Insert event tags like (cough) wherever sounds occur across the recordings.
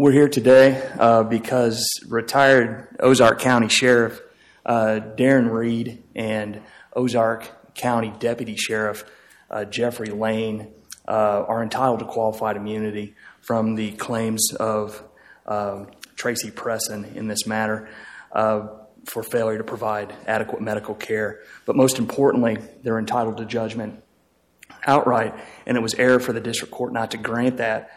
We're here today uh, because retired Ozark County Sheriff uh, Darrin Reed and Ozark County Deputy Sheriff uh, Jeffrey Lane uh, are entitled to qualified immunity from the claims of uh, Tracy Presson in this matter uh, for failure to provide adequate medical care. But most importantly, they're entitled to judgment outright, and it was error for the district court not to grant that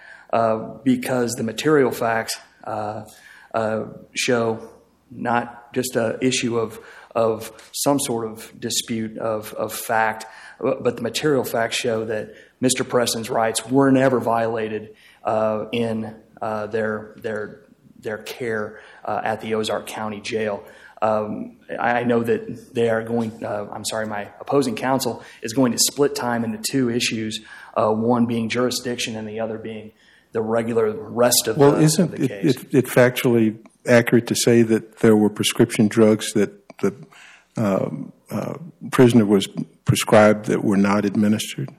because the material facts uh, uh, show not just an issue of of some sort of dispute of, of fact, but the material facts show that Mr. Presson's rights were never violated uh, in uh, their their their care uh, at the Ozark County Jail. Um, I know that they are going. Uh, I'm sorry, my opposing counsel is going to split time into two issues. Uh, one being jurisdiction, and the other being the regular rest of well, the, isn't the it, case. it, it factually accurate to say that there were prescription drugs that the um, uh, prisoner was prescribed that were not administered?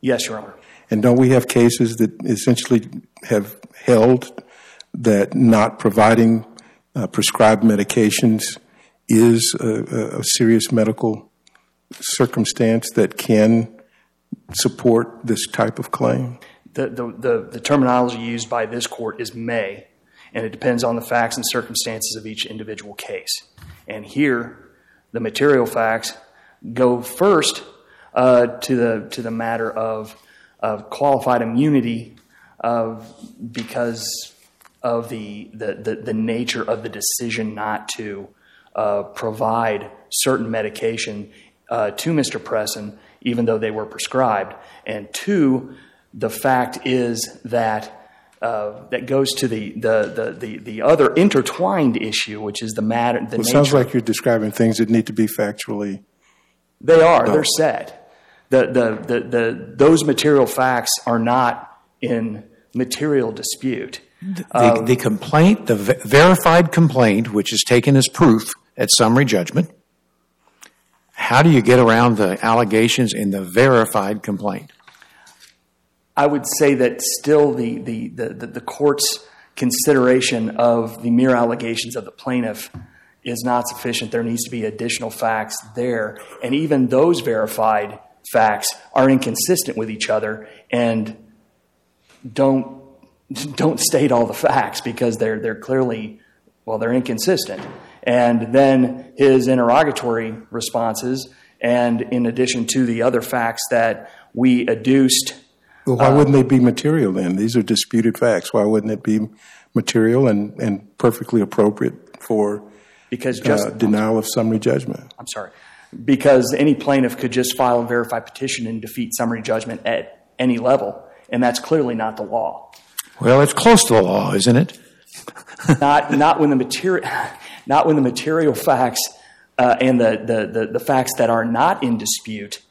yes, Your Honor. And don't we have cases that essentially have held that not providing uh, prescribed medications is a, a serious medical circumstance that can support this type of claim? The, terminology used by this court is may, and it depends on the facts and circumstances of each individual case. And here, the material facts go first uh, to the to the matter of of qualified immunity because of the the, the, the nature of the decision not to uh, provide certain medication uh, to Mr. Presson, even though they were prescribed. And two, the fact is that uh, that goes to the, the, the, the, the other intertwined issue, which is the matter. The It sounds like you're describing things that need to be factually. They are. No. They're set. The, the, the, the, those material facts are not in material dispute. The, the complaint, the verified complaint, which is taken as proof at summary judgment, how do you get around the allegations in the verified complaint? I would say that still the, the, the, the, court's consideration of the mere allegations of the plaintiff is not sufficient. There needs to be additional facts there. And even those verified facts are inconsistent with each other and don't, don't state all the facts because they're, they're clearly, well, they're inconsistent. And then his interrogatory responses, and in addition to the other facts that we adduced Well, why wouldn't they be material then? These are disputed facts. Why wouldn't it be material and, and perfectly appropriate for because just uh, denial of summary judgment? I'm sorry because any plaintiff could just file a verified petition and defeat summary judgment at any level, and that's clearly not the law. Well, it's close to the law, isn't it? (laughs) not not when the material not when the material facts uh, and the, the, the, the facts that are not in dispute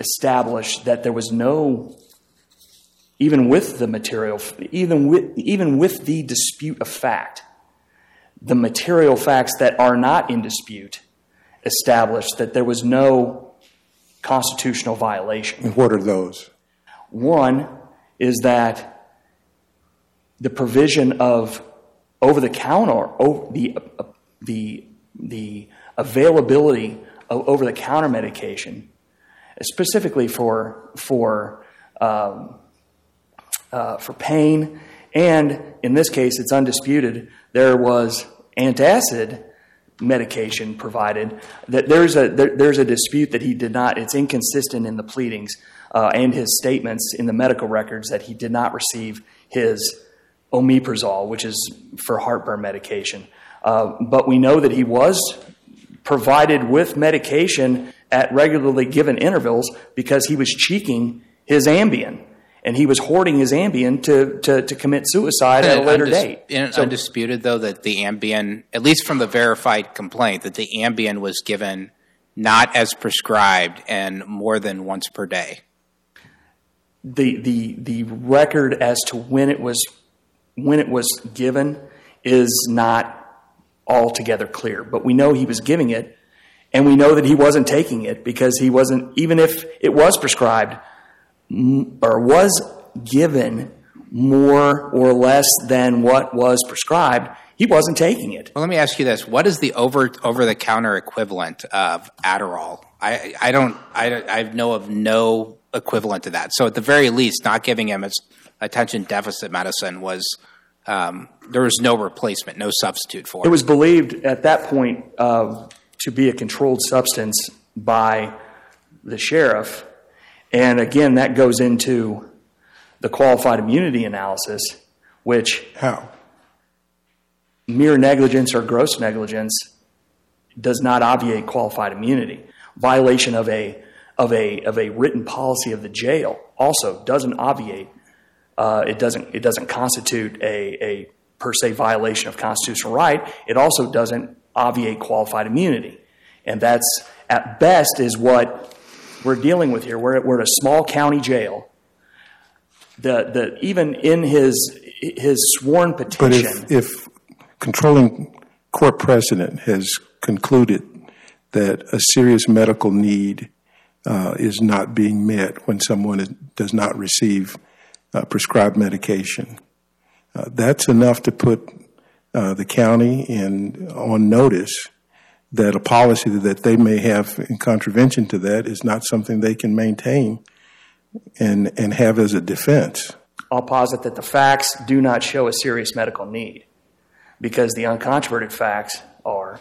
establish that there was no even with the material even with even with the dispute of fact the material facts that are not in dispute establish that there was no constitutional violation And what are those? one is that the provision of over the counter, over the, the, the availability of over the counter medication, specifically for, for, um, uh, for pain, and in this case, it's undisputed, there was antacid medication provided. That there's a there, there's a dispute that he did not. It's inconsistent in the pleadings uh, and his statements in the medical records that he did not receive his omeprazole, which is for heartburn medication. Uh, but we know that he was provided with medication at regularly given intervals because he was cheeking his Ambien. And he was hoarding his Ambien to, to, to commit suicide at a later date. Isn't it So- undisputed, though, that the Ambien, at least from the verified complaint, that the Ambien was given not as prescribed and more than once per day? the the the record as to when it was when it was given is not altogether clear but we know he was giving it and we know that he wasn't taking it because he wasn't even if it was prescribed or was given more or less than what was prescribed, he wasn't taking it. Well, let me ask you this: What is the over over the counter equivalent of Adderall? I I don't I I know of no equivalent to that. So at the very least, not giving him his attention deficit medicine was um, there was no replacement, no substitute for It it. was believed at that point uh, to be a controlled substance by the sheriff. And again, that goes into the qualified immunity analysis, which How? mere negligence or gross negligence does not obviate qualified immunity. Violation of a of a of a written policy of the jail also doesn't obviate. Uh, it doesn't it doesn't constitute a, a per se violation of constitutional right. It also doesn't obviate qualified immunity, and that's at best is what we're dealing with here. We're, we're at a small county jail. The the even in his his sworn petition. But if, if controlling court precedent has concluded that a serious medical need uh, is not being met when someone is, does not receive uh, prescribed medication, uh, that's enough to put the county in on notice that a policy that they may have in contravention to that is not something they can maintain and and have as a defense. I'll posit that the facts do not show a serious medical need because the uncontroverted facts are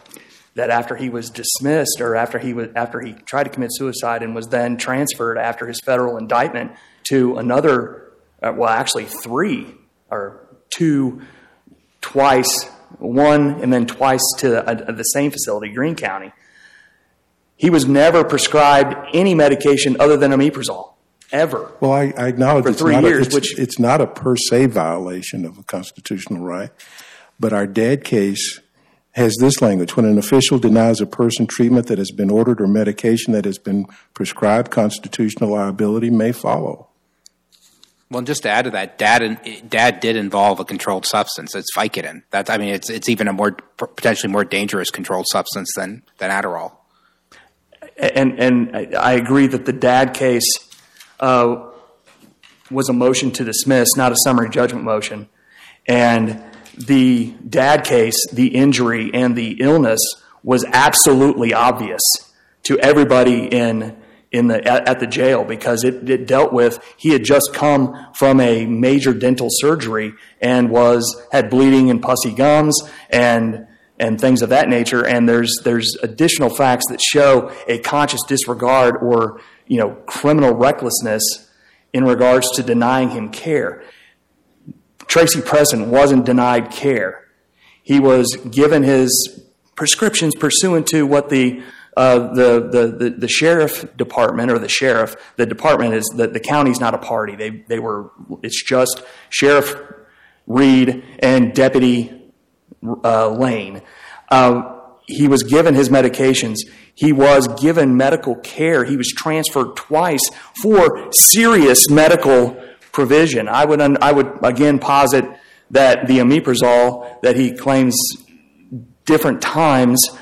that after he was dismissed or after he was after he tried to commit suicide and was then transferred after his federal indictment to another uh, well actually three or two twice one and then twice to uh, the same facility Greene County he was never prescribed any medication other than omeprazole ever Well, I, I acknowledge For it's, three not years, a, it's, which- it's not a per se violation of a constitutional right, but our Dadd case has this language: when an official denies a person treatment that has been ordered or medication that has been prescribed, constitutional liability may follow. Well, just to add to that, Dadd Dadd did involve a controlled substance. It's Vicodin. That's I mean, it's it's even a more potentially more dangerous controlled substance than than Adderall. and and I- agree that the Dadd case uh, was a motion to dismiss, not a summary judgment motion. And the Dadd case, the injury and the illness was absolutely obvious to everybody in in the at, the jail because it, dealt with he had just come from a major dental surgery and was had bleeding and pussy gums and and things of that nature and there's there's additional facts that show a conscious disregard or you know criminal recklessness in regards to denying him care Tracy Presson wasn't denied care. He was given his prescriptions pursuant to what the the, the, the sheriff department or the sheriff the department is the, the county's not a party. They they were it's just sheriff Reed and deputy uh, Lane. Uh, he was given his medications. He was given medical care. He was transferred twice for serious medical provision. I would, I would again posit that the omeprazole that he claims different times uh,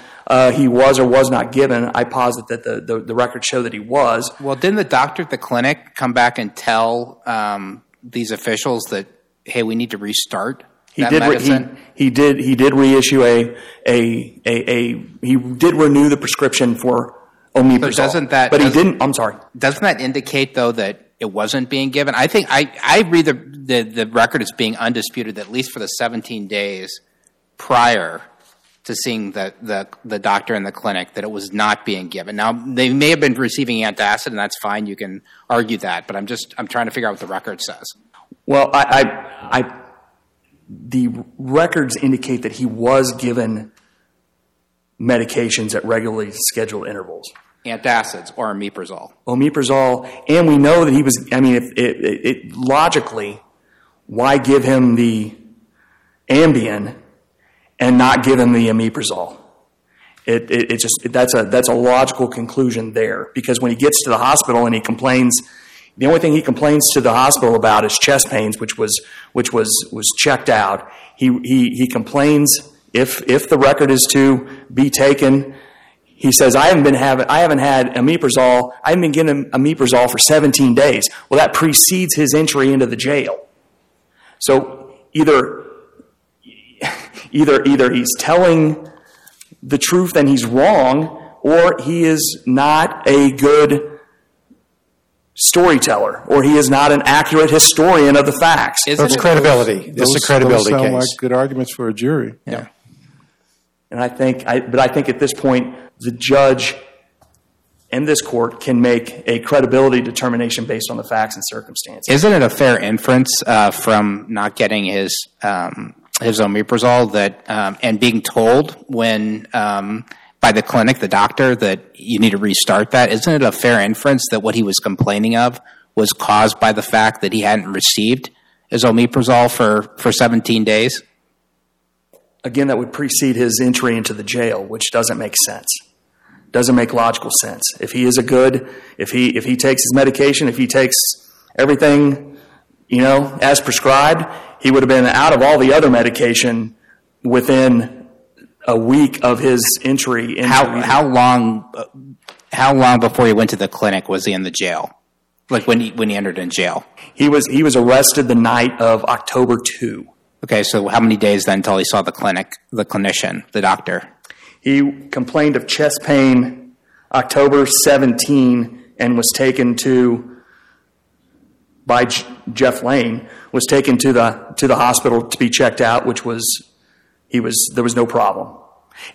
he was or was not given, I posit that the, the, the records show that he was. Well, didn't the doctor at the clinic come back and tell um, these officials that hey, we need to restart He that medicine? he, he did. He did reissue a, a a a. He did renew the prescription for omeprazole. doesn't that- But he didn't. I'm sorry. Doesn't that indicate though that it wasn't being given? I think I I read the the, the record as being undisputed at least for the 17 days prior to seeing the, the the doctor in the clinic that it was not being given. Now they may have been receiving antacid, and that's fine. You can argue that, but I'm just I'm trying to figure out what the record says. Well, I, I, I, the records indicate that he was given medications at regularly scheduled intervals. Antacids or omeprazole. Omeprazole, and we know that he was. I mean, if it, it, it logically, why give him the Ambien and not give him the omeprazole? It, it, it just that's a that's a logical conclusion there because when he gets to the hospital and he complains, the only thing he complains to the hospital about is chest pains, which was which was was checked out. He he he complains if if the record is to be taken. He says, "I haven't been having, I haven't had omeprazole. I haven't been getting omeprazole for 17 days." Well, that precedes his entry into the jail. So either either either he's telling the truth and he's wrong, or he is not a good storyteller, or he is not an accurate historian of the facts. Isn't That's it- credibility. This is a Those- credibility those sound case. like good arguments for a jury. Yeah. And I think, I, but I think at this point, the judge and this court can make a credibility determination based on the facts and circumstances. Isn't it a fair inference uh, from not getting his um, his omeprazole that um, and being told when um, by the clinic, the doctor, that you need to restart that? Isn't it a fair inference that what he was complaining of was caused by the fact that he hadn't received his omeprazole for, for 17 days? Again, that would precede his entry into the jail, which doesn't make sense. Doesn't make logical sense. If he is a good, if he if he takes his medication, if he takes everything, you know, as prescribed, he would have been out of all the other medication within a week of his entry into How how long how long before he went to the clinic was he in the jail? Like when he when he entered in jail? he was he was arrested the night of October two. Okay, so how many days then until he saw the clinic, the clinician, the doctor? He complained of chest pain October 17 and was taken to by J- Jeff Lane was taken to the to the hospital to be checked out which was he was there was no problem.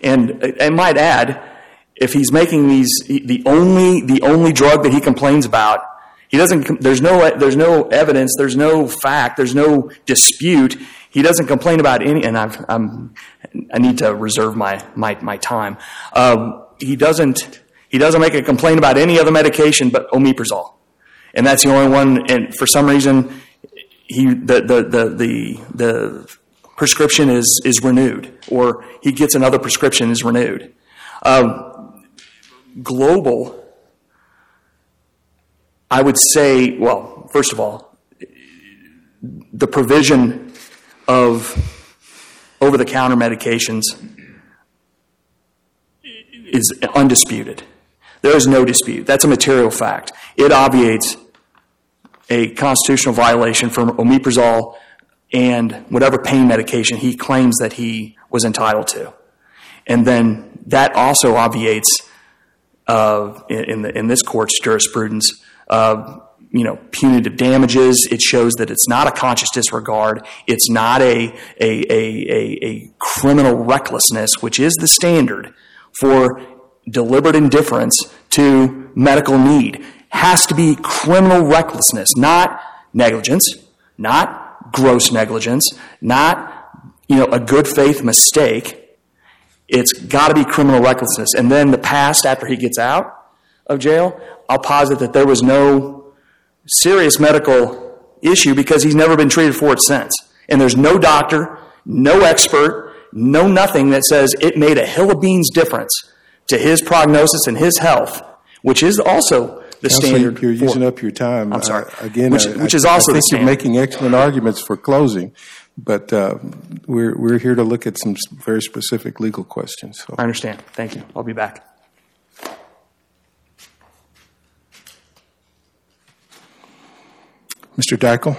And I might add if he's making these the only the only drug that he complains about he doesn't there's no there's no evidence there's no fact there's no dispute. He doesn't complain about any and I've, I'm I need to reserve my my, my time. Um, he doesn't he doesn't make a complaint about any other medication but omeprazole and that's the only one and for some reason he the the the the, the prescription is is renewed or he gets another prescription is renewed um, global I would say, well, first of all, the provision of over the counter medications is undisputed. There is no dispute. That's a material fact. It obviates a constitutional violation from omeprazole and whatever pain medication he claims that he was entitled to. And then that also obviates uh, in, the, in this court's jurisprudence, uh, you know, punitive damages. It shows that it's not a conscious disregard. It's not a, a, a, a criminal recklessness, which is the standard for deliberate indifference to medical need. Has to be criminal recklessness, not negligence, not gross negligence, not, you know, a good faith mistake. It's got to be criminal recklessness. And then the past, after he gets out of jail, I'll posit that there was no serious medical issue because he's never been treated for it since. And there's no doctor, no expert, no nothing that says it made a hill of beans difference to his prognosis and his health, which is also the Counselor, standard. You're for- using up your time. I'm sorry. Uh, again, Which- I- which I- is also I the think you're making excellent arguments for closing, but uh, we're we're here to look at some very specific legal questions. So. I understand. Thank you. I'll be back. Mr. Dickel,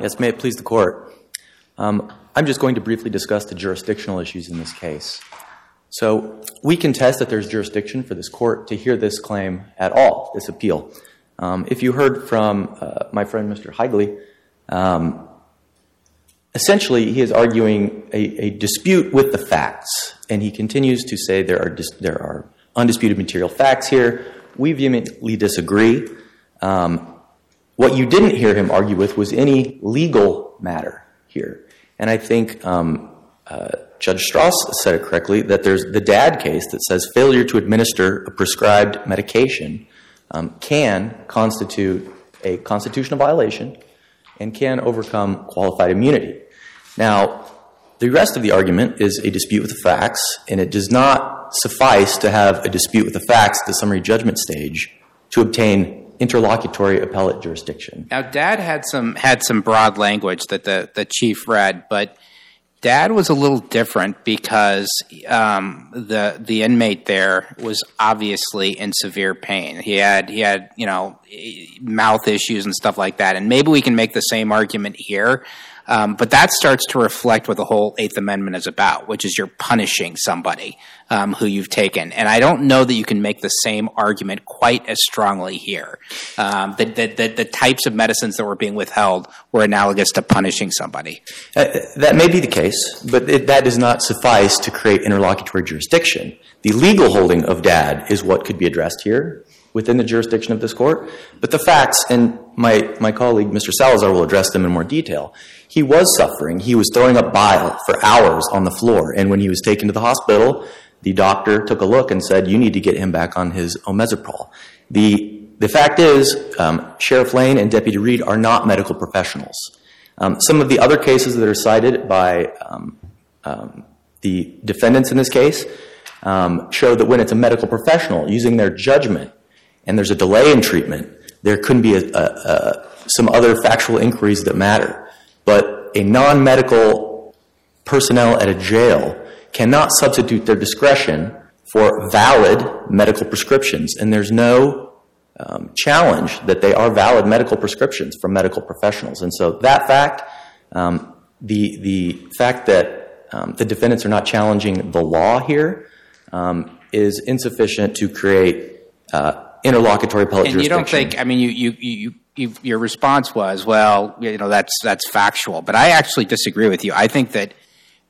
Yes, may it please the court. Um, I'm just going to briefly discuss the jurisdictional issues in this case. So, we contest that there's jurisdiction for this court to hear this claim at all, this appeal. Um, if you heard from uh, my friend Mr. Heigley, um, essentially he is arguing a, dispute with the facts, and he continues to say there are dis- there are undisputed material facts here. We vehemently disagree. Um, what you didn't hear him argue with was any legal matter here. And I think Judge Stras said it correctly that there's the Dadd case that says failure to administer a prescribed medication um, can constitute a constitutional violation and can overcome qualified immunity. Now, the rest of the argument is a dispute with the facts, and it does not suffice to have a dispute with the facts at the summary judgment stage to obtain interlocutory appellate jurisdiction. Now, Dadd had some broad language that the chief read, but Dadd was a little different because um, the the inmate there was obviously in severe pain. He had he had you know mouth issues and stuff like that. And maybe we can make the same argument here. Um, but that starts to reflect what the whole Eighth Amendment is about, which is you're punishing somebody um, who you've taken. And I don't know that you can make the same argument quite as strongly here. Um, that the types of medicines that were being withheld were analogous to punishing somebody. Uh, that may be the case, but it, that does not suffice to create interlocutory jurisdiction. The legal holding of Dadd is what could be addressed here within the jurisdiction of this court. But the facts, and my, my colleague, Mr. Salazar, will address them in more detail. He was suffering. He was throwing up bile for hours on the floor. And when he was taken to the hospital, the doctor took a look and said, you need to get him back on his omeprazole. The, the fact is, um, Sheriff Lane and Deputy Reed are not medical professionals. Um, some of the other cases that are cited by um, um the defendants in this case um, show that when it's a medical professional using their judgment and there's a delay in treatment, there couldn't be a, a, a, some other factual inquiries that matter. But a non medical personnel at a jail cannot substitute their discretion for valid medical prescriptions. And there's no um, challenge that they are valid medical prescriptions from medical professionals. And so that fact, um, the, the fact that um, the defendants are not challenging the law here um, is insufficient to create uh, interlocutory appellate and you don't think? I mean, you you you. you your response was, well, you know, that's that's factual, but I actually disagree with you. I think that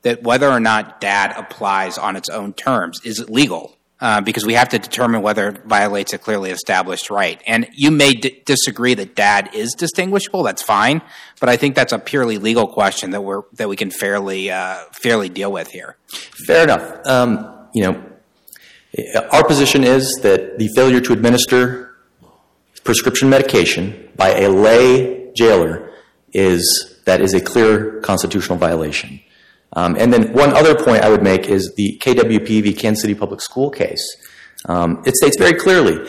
that whether or not Dadd applies on its own terms is legal uh, because we have to determine whether it violates a clearly established right. And you may d- disagree that Dadd is distinguishable. That's fine, but I think that's a purely legal question that we're that we can fairly uh, fairly deal with here. Fair enough. Um, you know, our position is that the failure to administer prescription medication by a lay jailer is that is a clear constitutional violation. Um, and then one other point I would make is the KWP v. Kansas City Public School case. Um, it states very clearly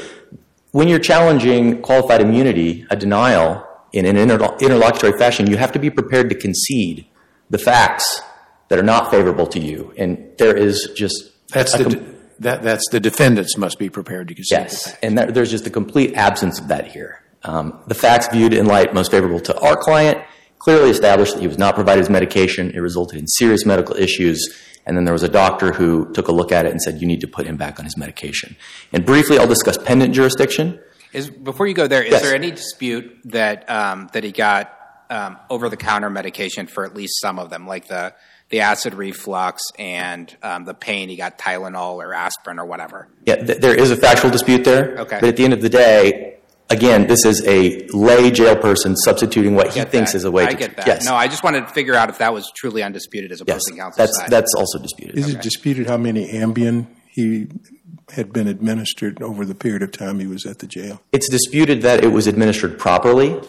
when you're challenging qualified immunity, a denial in an interlocutory fashion, you have to be prepared to concede the facts that are not favorable to you. And there is just that's the that, that's the defendants must be prepared to concede. Yes, and that, there's just a complete absence of that here. Um, the facts viewed in light most favorable to our client clearly established that he was not provided his medication. It resulted in serious medical issues. And then there was a doctor who took a look at it and said, you need to put him back on his medication. And briefly, I'll discuss pendant jurisdiction. Is, before you go there, is yes. there any dispute that, um, that he got um, over the counter medication for at least some of them, like the the acid reflux and um, the pain. He got Tylenol or aspirin or whatever. Yeah, th- there is a factual dispute there. Okay. But at the end of the day, again, this is a lay jail person substituting what he thinks that. is a way. I to, get that. Yes. No, I just wanted to figure out if that was truly undisputed as opposing yes, counsel that's, side. That's also disputed. Is okay. it disputed how many Ambien he had been administered over the period of time he was at the jail? It's disputed that it was administered properly.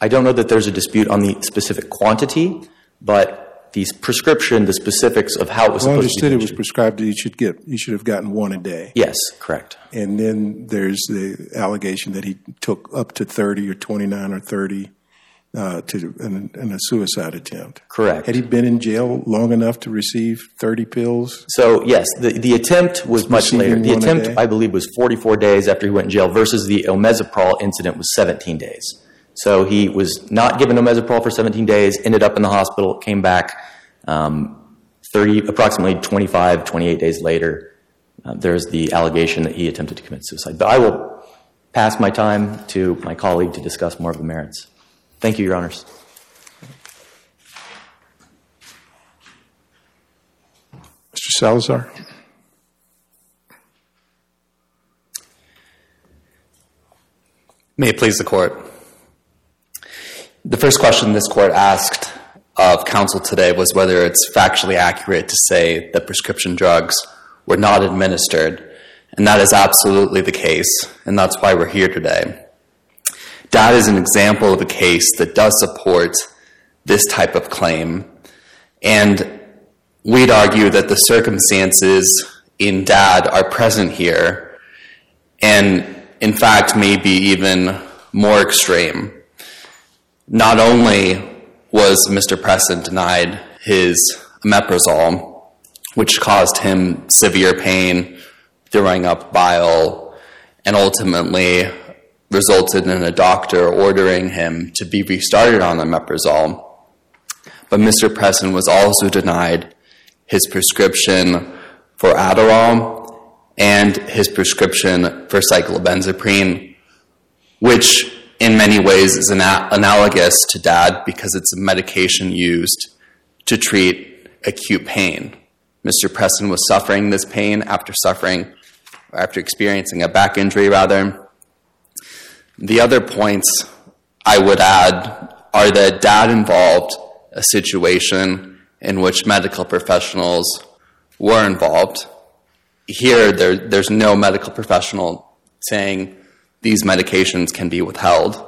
I don't know that there's a dispute on the specific quantity, but the prescription, the specifics of how it was well, supposed to be. I understood it was prescribed that you should get, you should have gotten one a day. Yes, correct. And then there's the allegation that he took up to 30 or 29 or 30 uh, to in, in, a suicide attempt. Correct. Had he been in jail long enough to receive 30 pills? So, yes, the, the attempt was much later. The attempt, I believe, was 44 days after he went in jail versus the omeprazole incident was 17 days. So he was not given omeprazole for 17 days, ended up in the hospital, came back um, 30, approximately 25, 28 days later. Uh, there's the allegation that he attempted to commit suicide. But I will pass my time to my colleague to discuss more of the merits. Thank you, Your Honors. Mr. Salazar. May it please the Court. The first question this court asked of counsel today was whether it's factually accurate to say that prescription drugs were not administered, and that is absolutely the case, and that's why we're here today. That is an example of a case that does support this type of claim, and we'd argue that the circumstances in Dadd are present here, and in fact, may be even more extreme. Not only was Mr. Presson denied his omeprazole, which caused him severe pain, throwing up bile, and ultimately resulted in a doctor ordering him to be restarted on omeprazole. But Mr. Presson was also denied his prescription for Adderall and his prescription for cyclobenzaprine, which in many ways is ana- analogous to Dadd because it's a medication used to treat acute pain. Mr. Presson was suffering this pain after suffering, after experiencing a back injury, rather. The other points I would add are that Dadd involved a situation in which medical professionals were involved. Here, there, there's no medical professional saying these medications can be withheld.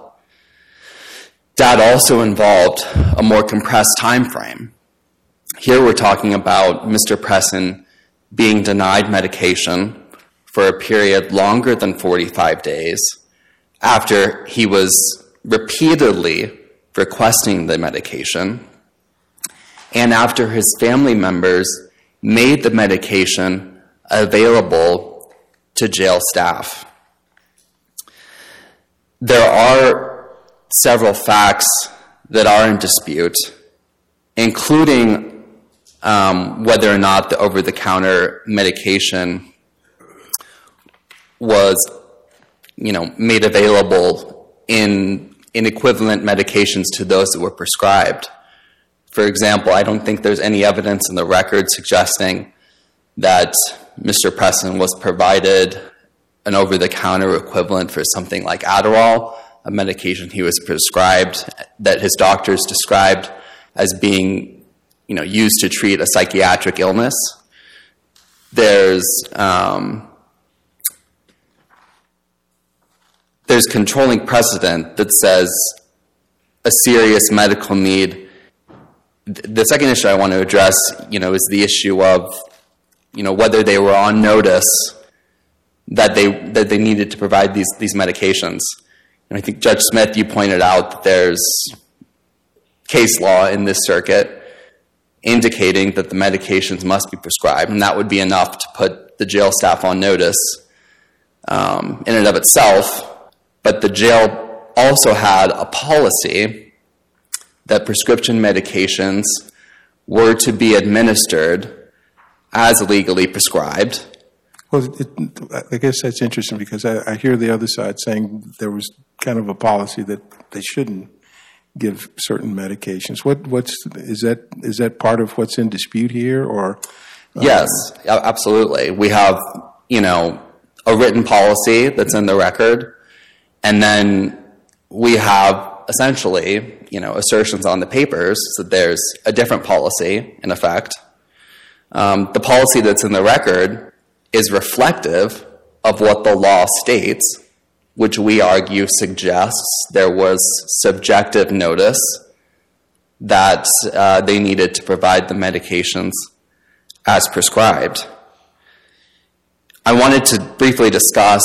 Dadd also involved a more compressed time frame. Here we're talking about Mr. Presson being denied medication for a period longer than 45 days after he was repeatedly requesting the medication and after his family members made the medication available to jail staff. There are several facts that are in dispute, including um, whether or not the over the counter medication was you know, made available in, in equivalent medications to those that were prescribed. For example, I don't think there's any evidence in the record suggesting that Mr. Presson was provided an over the counter equivalent for something like Adderall, a medication he was prescribed that his doctors described as being you know, used to treat a psychiatric illness. There's um, there's controlling precedent that says a serious medical need. The second issue I want to address, you know, is the issue of, you know, whether they were on notice that they that they needed to provide these these medications. And I think Judge Smith, you pointed out that there's case law in this circuit indicating that the medications must be prescribed, and that would be enough to put the jail staff on notice um, in and of itself. But the jail also had a policy that prescription medications were to be administered as legally prescribed. Well, it, I guess that's interesting because I, I hear the other side saying there was kind of a policy that they shouldn't give certain medications. What what's is that is that part of what's in dispute here or? Um, yes, absolutely. We have you know a written policy that's in the record, and then we have essentially you know assertions on the papers that there's a different policy in effect. Um, the policy that's in the record is reflective of what the law states, which we argue suggests there was subjective notice that uh, they needed to provide the medications as prescribed. I wanted to briefly discuss,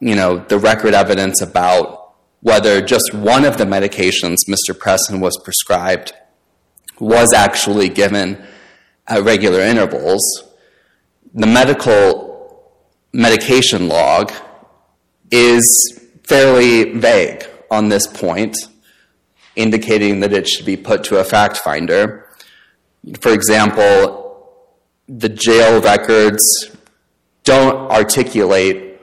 you know, the record evidence about whether just one of the medications Mr. Presson was prescribed was actually given at regular intervals. The medical medication log is fairly vague on this point, indicating that it should be put to a fact finder. For example, the jail records don't articulate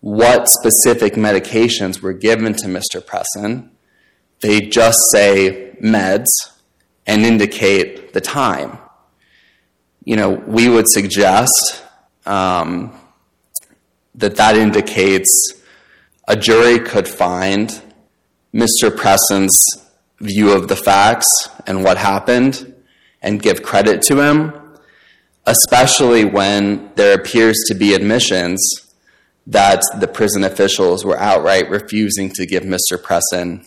what specific medications were given to Mr. Presson. They just say meds and indicate the time. You know, we would suggest um, that that indicates a jury could find Mr. Presson's view of the facts and what happened and give credit to him, especially when there appears to be admissions that the prison officials were outright refusing to give Mr. Presson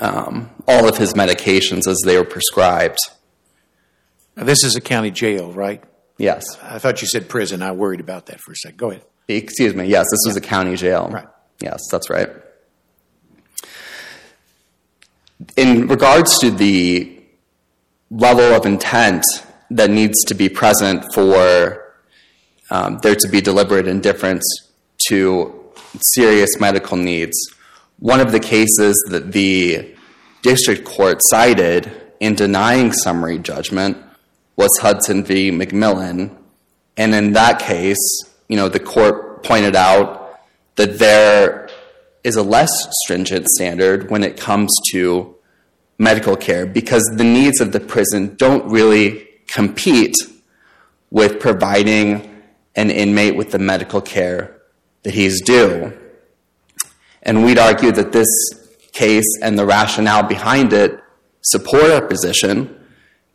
um, all of his medications as they were prescribed. Now, this is a county jail, right? Yes. I thought you said prison. I worried about that for a second. Go ahead. Excuse me. Yes, this was a county jail. Right. Yes, that's right. In regards to the level of intent that needs to be present for um, there to be deliberate indifference to serious medical needs. One of the cases that the district court cited in denying summary judgment was Hudson v. McMillian. And in that case, you know, the court pointed out that there is a less stringent standard when it comes to medical care because the needs of the prison don't really compete with providing an inmate with the medical care that he's due. And we'd argue that this case and the rationale behind it support our position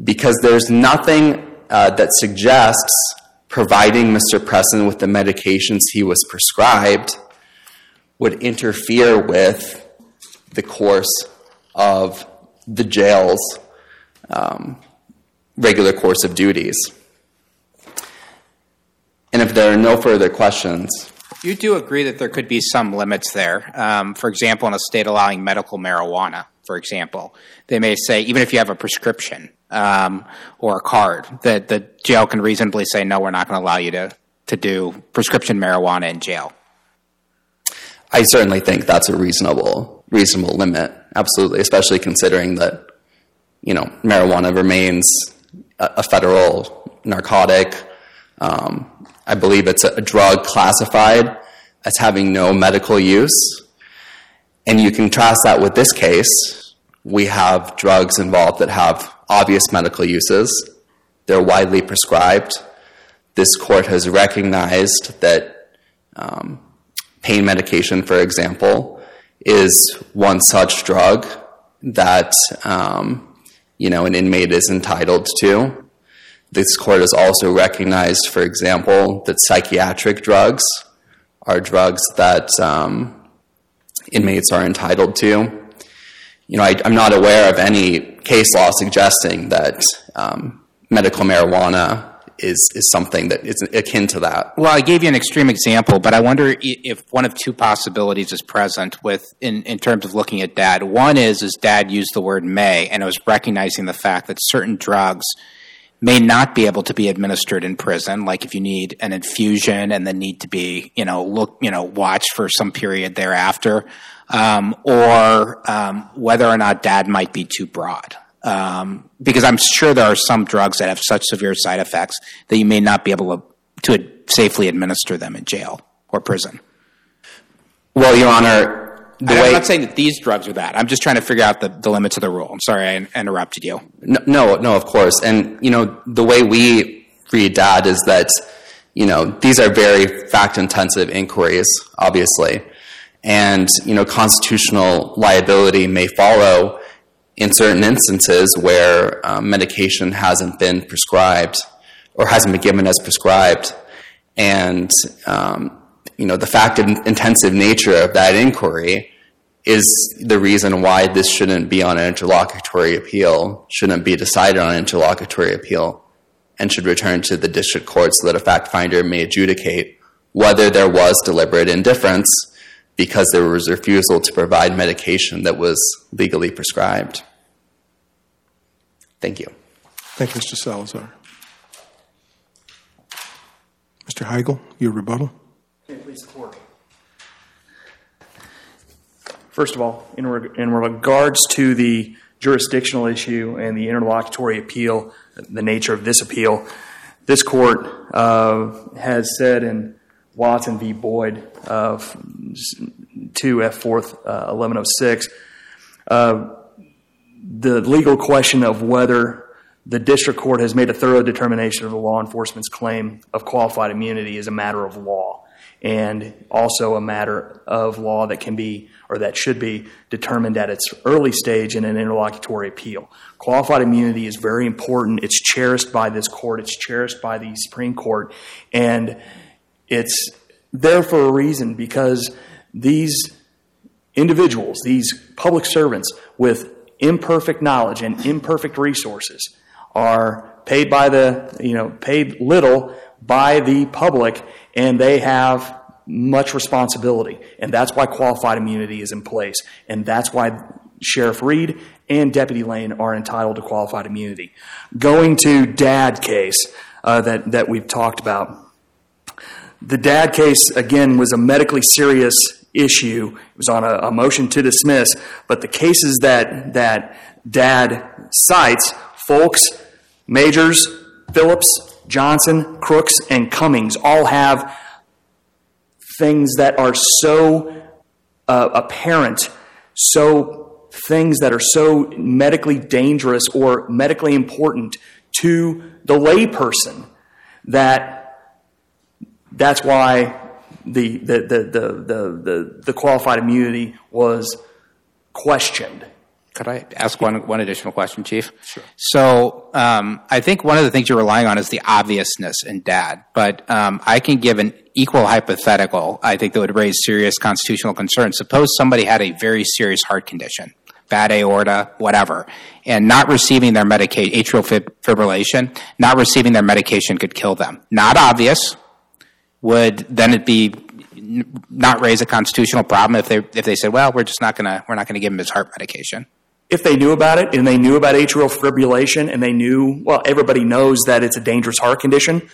because there's nothing uh, that suggests providing Mr. Presson with the medications he was prescribed would interfere with the course of the jail's um, regular course of duties. And if there are no further questions, You do agree that there could be some limits there. Um, for example, in a state allowing medical marijuana, for example, they may say even if you have a prescription um, or a card, that the jail can reasonably say no, we're not going to allow you to to do prescription marijuana in jail. I certainly think that's a reasonable reasonable limit. Absolutely, especially considering that you know marijuana remains a, a federal narcotic. Um, I believe it's a, a drug classified as having no medical use, and you contrast that with this case. We have drugs involved that have obvious medical uses. They're widely prescribed. This court has recognized that um, pain medication, for example, is one such drug that um, you know an inmate is entitled to. This court has also recognized, for example, that psychiatric drugs are drugs that um, inmates are entitled to. You know, I, am not aware of any case law suggesting that um, medical marijuana is is something that is akin to that. Well, I gave you an extreme example, but I wonder if one of two possibilities is present with in, in terms of looking at Dadd. One is is Dadd used the word may, and it was recognizing the fact that certain drugs may not be able to be administered in prison, like if you need an infusion and then need to be, you know, look, you know, watched for some period thereafter, um, or um, whether or not Dadd might be too broad. Um, because I'm sure there are some drugs that have such severe side effects that you may not be able to, to safely administer them in jail or prison. Well, Your Honor, the I'm not saying that these drugs are that. I'm just trying to figure out the, the limits of the rule. I'm sorry I interrupted you. No, no, of course. And, you know, the way we read Dadd is that, you know, these are very fact intensive inquiries, obviously. And, you know, constitutional liability may follow in certain instances where um, medication hasn't been prescribed or hasn't been given as prescribed. And, um, you know, the fact intensive nature of that inquiry is the reason why this shouldn't be on an interlocutory appeal, shouldn't be decided on an interlocutory appeal, and should return to the district court so that a fact finder may adjudicate whether there was deliberate indifference because there was refusal to provide medication that was legally prescribed. Thank you. Thank you, Mr. Salazar. Mr. Heigl, your rebuttal. Please support. First of all, in, reg- in regards to the jurisdictional issue and the interlocutory appeal, the nature of this appeal, this court uh, has said in Watson v. Boyd of 2F 4th uh, 1106, uh, the legal question of whether the district court has made a thorough determination of the law enforcement's claim of qualified immunity is a matter of law and also a matter of law that can be or that should be determined at its early stage in an interlocutory appeal. Qualified immunity is very important. It's cherished by this court, it's cherished by the Supreme Court, and it's there for a reason because these individuals, these public servants with imperfect knowledge and imperfect resources are paid by the, you know, paid little by the public and they have much responsibility. And that's why qualified immunity is in place. And that's why Sheriff Reed and Deputy Lane are entitled to qualified immunity. Going to Dadd case uh, that, that we've talked about. The Dadd case, again, was a medically serious issue. It was on a, a motion to dismiss, but the cases that, that Dadd cites, Foulks, Majors, Phillips, Johnson, Crooks, and Cummings all have things that are so uh, apparent, so things that are so medically dangerous or medically important to the layperson that that's why the, the, the, the, the, the, the qualified immunity was questioned. Could I ask one, one additional question, Chief? Sure. So um, I think one of the things you're relying on is the obviousness in Dadd, but um, I can give an equal hypothetical, I think that would raise serious constitutional concerns. Suppose somebody had a very serious heart condition, bad aorta, whatever, and not receiving their medication, atrial fib- fibrillation, not receiving their medication could kill them. Not obvious. Would then it be not raise a constitutional problem if they if they said, well, we're just not gonna we're not gonna give him his heart medication? If they knew about it and they knew about atrial fibrillation and they knew, well, everybody knows that it's a dangerous heart condition,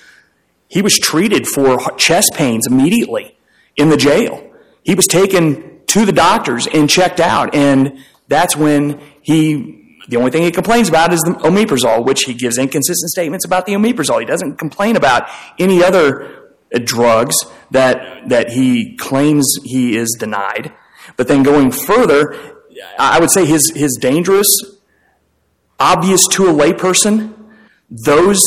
he was treated for chest pains immediately in the jail. He was taken to the doctors and checked out, and that's when he, the only thing he complains about is the omeprazole, which he gives inconsistent statements about the omeprazole. He doesn't complain about any other uh, drugs that, that he claims he is denied. But then going further, I would say his, his dangerous, obvious to a layperson, those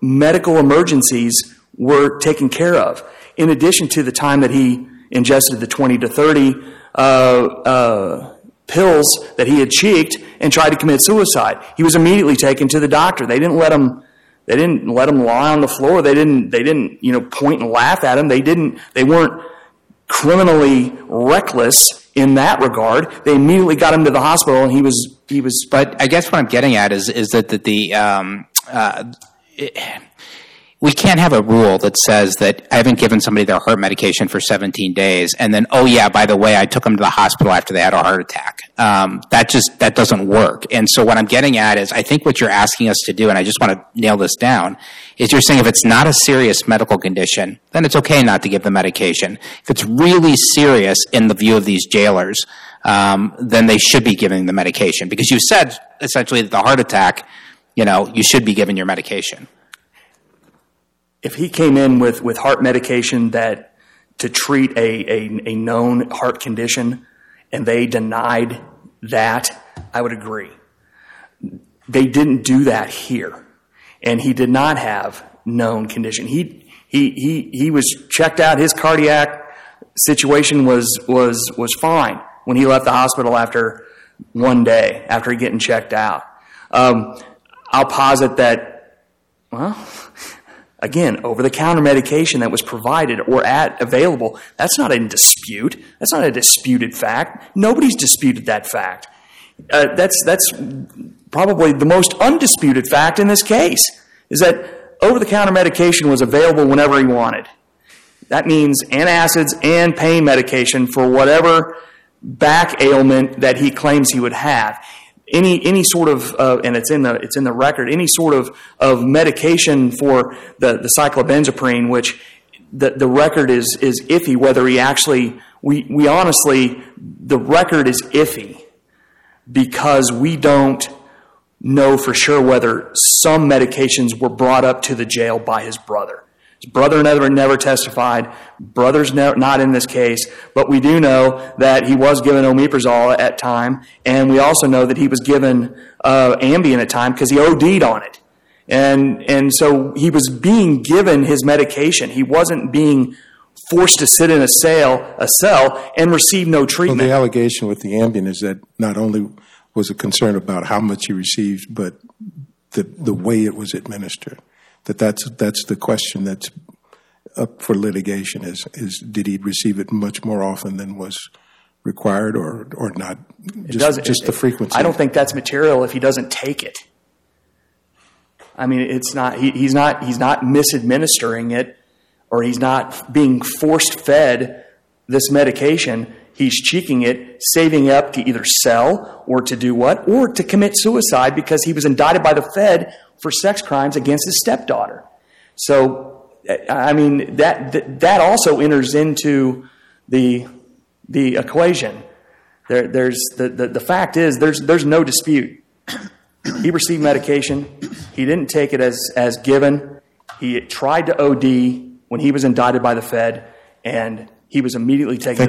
medical emergencies were taken care of. In addition to the time that he ingested the 20 to 30 uh, uh, pills that he had cheeked and tried to commit suicide, he was immediately taken to the doctor. They didn't let him. They didn't let him lie on the floor. They didn't. They didn't. You know, point and laugh at him. They didn't. They weren't criminally reckless in that regard. They immediately got him to the hospital, and he was he was. But I guess what I'm getting at is is that, that the um, uh, it, we can't have a rule that says that I haven't given somebody their heart medication for 17 days, and then oh yeah, by the way, I took them to the hospital after they had a heart attack. Um, that just that doesn't work. And so what I'm getting at is, I think what you're asking us to do, and I just want to nail this down, is you're saying if it's not a serious medical condition, then it's okay not to give the medication. If it's really serious in the view of these jailers, um, then they should be giving the medication because you said essentially that the heart attack, you know, you should be given your medication if he came in with, with heart medication that to treat a, known heart condition and they denied that, I would agree. They didn't do that here. And he did not have known condition. He, he, he, he was checked out. His cardiac situation was, was, was fine when he left the hospital after one day, after getting checked out. Um, I'll posit that, well, Again, over the counter medication that was provided or at available, that's not in dispute. That's not a disputed fact. Nobody's disputed that fact. Uh, that's, that's probably the most undisputed fact in this case, is that over the counter medication was available whenever he wanted. That means antacids and pain medication for whatever back ailment that he claims he would have any any sort of uh, and it's in the it's in the record any sort of of medication for the the cyclobenzaprine which the the record is is iffy whether he actually we we honestly the record is iffy because we don't know for sure whether some medications were brought up to the jail by his brother his brother never, never testified. Brother's no, not in this case, but we do know that he was given omeprazole at time, and we also know that he was given uh, Ambien at time because he OD'd on it. And, and so he was being given his medication. He wasn't being forced to sit in a cell, a cell and receive no treatment. Well, the allegation with the Ambien is that not only was a concern about how much he received, but the, the way it was administered that that's that's the question that's up for litigation is is did he receive it much more often than was required or or not? Just, just the frequency. I don't think that's material if he doesn't take it. I mean it's not he, he's not he's not misadministering it or he's not being forced fed this medication. He's cheeking it saving up to either sell or to do what? Or to commit suicide because he was indicted by the fed for sex crimes against his stepdaughter. So I mean, that, that- also enters into the, the equation. There, there's, the, fact is, there's, there's no dispute. He received medication. He didn't take it as, as given. He tried to OD when he was indicted by the Fed, and he was immediately taken